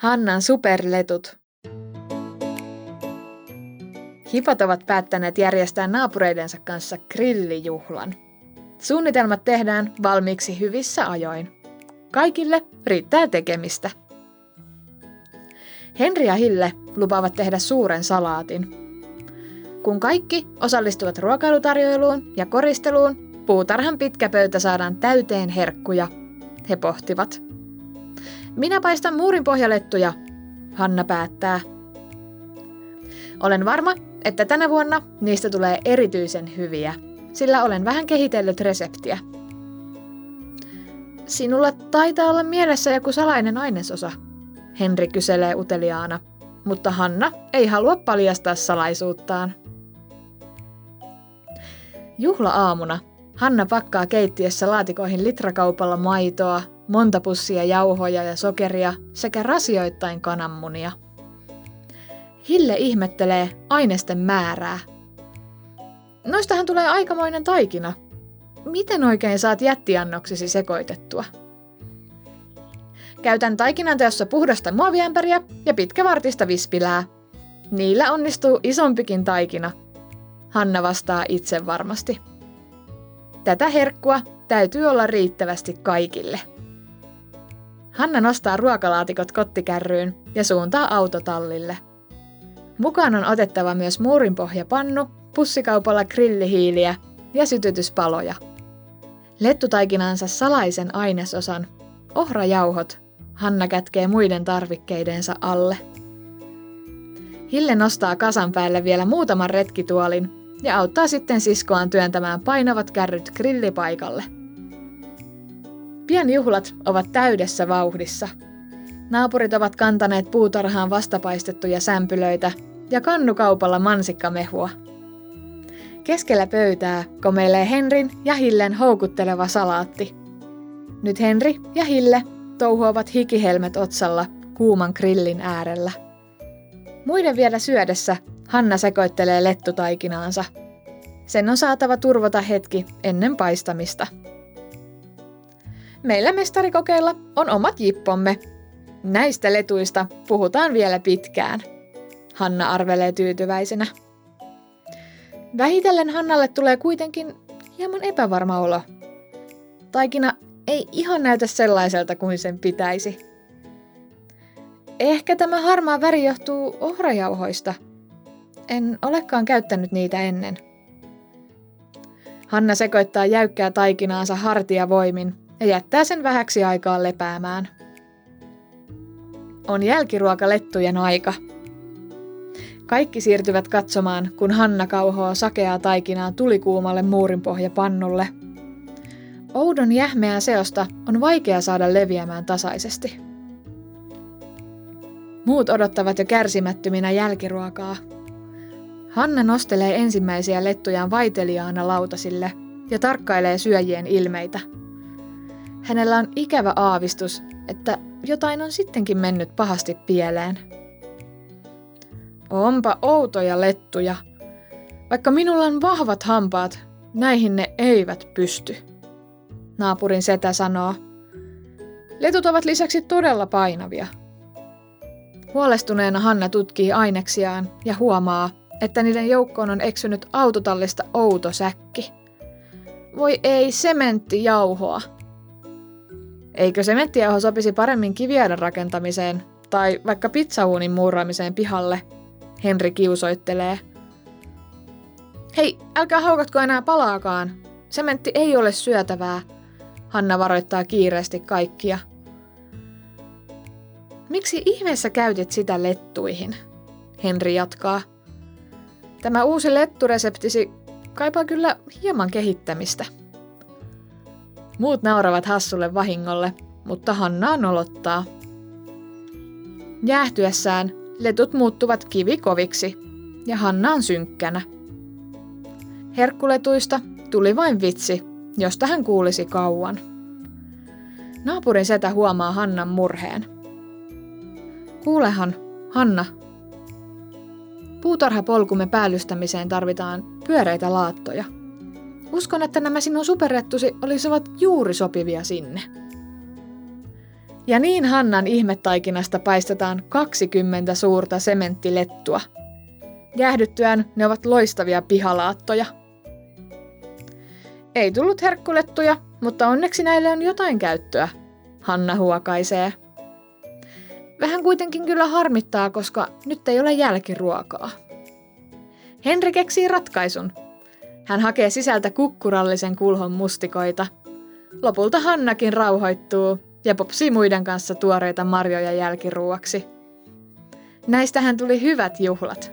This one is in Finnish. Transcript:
Hannan superletut. Hipot ovat päättäneet järjestää naapureidensa kanssa grillijuhlan. Suunnitelmat tehdään valmiiksi hyvissä ajoin. Kaikille riittää tekemistä. Henri ja Hille lupaavat tehdä suuren salaatin. Kun kaikki osallistuvat ruokailutarjoiluun ja koristeluun, puutarhan pitkä pöytä saadaan täyteen herkkuja. He pohtivat. Minä paistan muurin pohjalettuja, Hanna päättää. Olen varma, että tänä vuonna niistä tulee erityisen hyviä, sillä olen vähän kehitellyt reseptiä. Sinulla taitaa olla mielessä joku salainen ainesosa, Henri kyselee uteliaana, mutta Hanna ei halua paljastaa salaisuuttaan. Juhla-aamuna Hanna pakkaa keittiössä laatikoihin litrakaupalla maitoa, monta pussia jauhoja ja sokeria sekä rasioittain kananmunia. Hille ihmettelee ainesten määrää. Noistahan tulee aikamoinen taikina. Miten oikein saat jättiannoksisi sekoitettua? Käytän taikinan teossa puhdasta muoviämpäriä ja pitkävartista vispilää. Niillä onnistuu isompikin taikina. Hanna vastaa itse varmasti. Tätä herkkua täytyy olla riittävästi kaikille. Hanna nostaa ruokalaatikot kottikärryyn ja suuntaa autotallille. Mukaan on otettava myös muurinpohjapannu, pussikaupalla grillihiiliä ja sytytyspaloja. Lettutaikinansa salaisen ainesosan, ohrajauhot, Hanna kätkee muiden tarvikkeidensa alle. Hille nostaa kasan päälle vielä muutaman retkituolin ja auttaa sitten siskoaan työntämään painavat kärryt grillipaikalle. Pienjuhlat ovat täydessä vauhdissa. Naapurit ovat kantaneet puutarhaan vastapaistettuja sämpylöitä ja kannukaupalla mansikkamehua. Keskellä pöytää komeilee Henrin ja Hillen houkutteleva salaatti. Nyt Henri ja Hille touhuavat hikihelmet otsalla kuuman grillin äärellä. Muiden vielä syödessä Hanna sekoittelee lettutaikinaansa. Sen on saatava turvata hetki ennen paistamista. Meillä mestarikokeilla on omat jippomme. Näistä letuista puhutaan vielä pitkään. Hanna arvelee tyytyväisenä. Vähitellen Hannalle tulee kuitenkin hieman epävarma olo. Taikina ei ihan näytä sellaiselta kuin sen pitäisi. Ehkä tämä harmaa väri johtuu ohrajauhoista. En olekaan käyttänyt niitä ennen. Hanna sekoittaa jäykkää taikinaansa hartia voimin ja jättää sen vähäksi aikaa lepäämään. On jälkiruokalettujen aika. Kaikki siirtyvät katsomaan, kun Hanna kauhoaa sakeaa taikinaa tulikuumalle muurinpohjapannulle. Oudon jähmeää seosta on vaikea saada leviämään tasaisesti. Muut odottavat jo kärsimättöminä jälkiruokaa. Hanna nostelee ensimmäisiä lettujaan vaiteliaana lautasille ja tarkkailee syöjien ilmeitä. Hänellä on ikävä aavistus, että jotain on sittenkin mennyt pahasti pieleen. Onpa outoja lettuja. Vaikka minulla on vahvat hampaat, näihin ne eivät pysty. Naapurin setä sanoo. Letut ovat lisäksi todella painavia. Huolestuneena Hanna tutkii aineksiaan ja huomaa, että niiden joukkoon on eksynyt autotallista outo säkki. Voi ei, sementtijauhoa. Eikö sementtijauho sopisi paremmin kiviaidan rakentamiseen tai vaikka pizzauunin muuraamiseen pihalle? Henri kiusoittelee. Hei, älkää haukatko enää palaakaan. Sementti ei ole syötävää. Hanna varoittaa kiireesti kaikkia. Miksi ihmeessä käytit sitä lettuihin? Henri jatkaa. Tämä uusi lettureseptisi kaipaa kyllä hieman kehittämistä. Muut nauravat hassulle vahingolle, mutta Hanna nolottaa. Jäähtyessään letut muuttuvat kivikoviksi ja Hanna on synkkänä. Herkkuletuista tuli vain vitsi, josta hän kuulisi kauan. Naapurin setä huomaa Hannan murheen. Kuulehan, Hanna, Puutarhapolkumme päällystämiseen tarvitaan pyöreitä laattoja. Uskon, että nämä sinun superrettusi olisivat juuri sopivia sinne. Ja niin Hannan ihmetaikinasta paistetaan 20 suurta sementtilettua. Jäähdyttyään ne ovat loistavia pihalaattoja. Ei tullut herkkulettuja, mutta onneksi näille on jotain käyttöä, Hanna huokaisee. Vähän kuitenkin kyllä harmittaa, koska nyt ei ole jälkiruokaa. Henri keksii ratkaisun. Hän hakee sisältä kukkurallisen kulhon mustikoita. Lopulta Hannakin rauhoittuu ja popsii muiden kanssa tuoreita marjoja jälkiruuaksi. Näistähän tuli hyvät juhlat.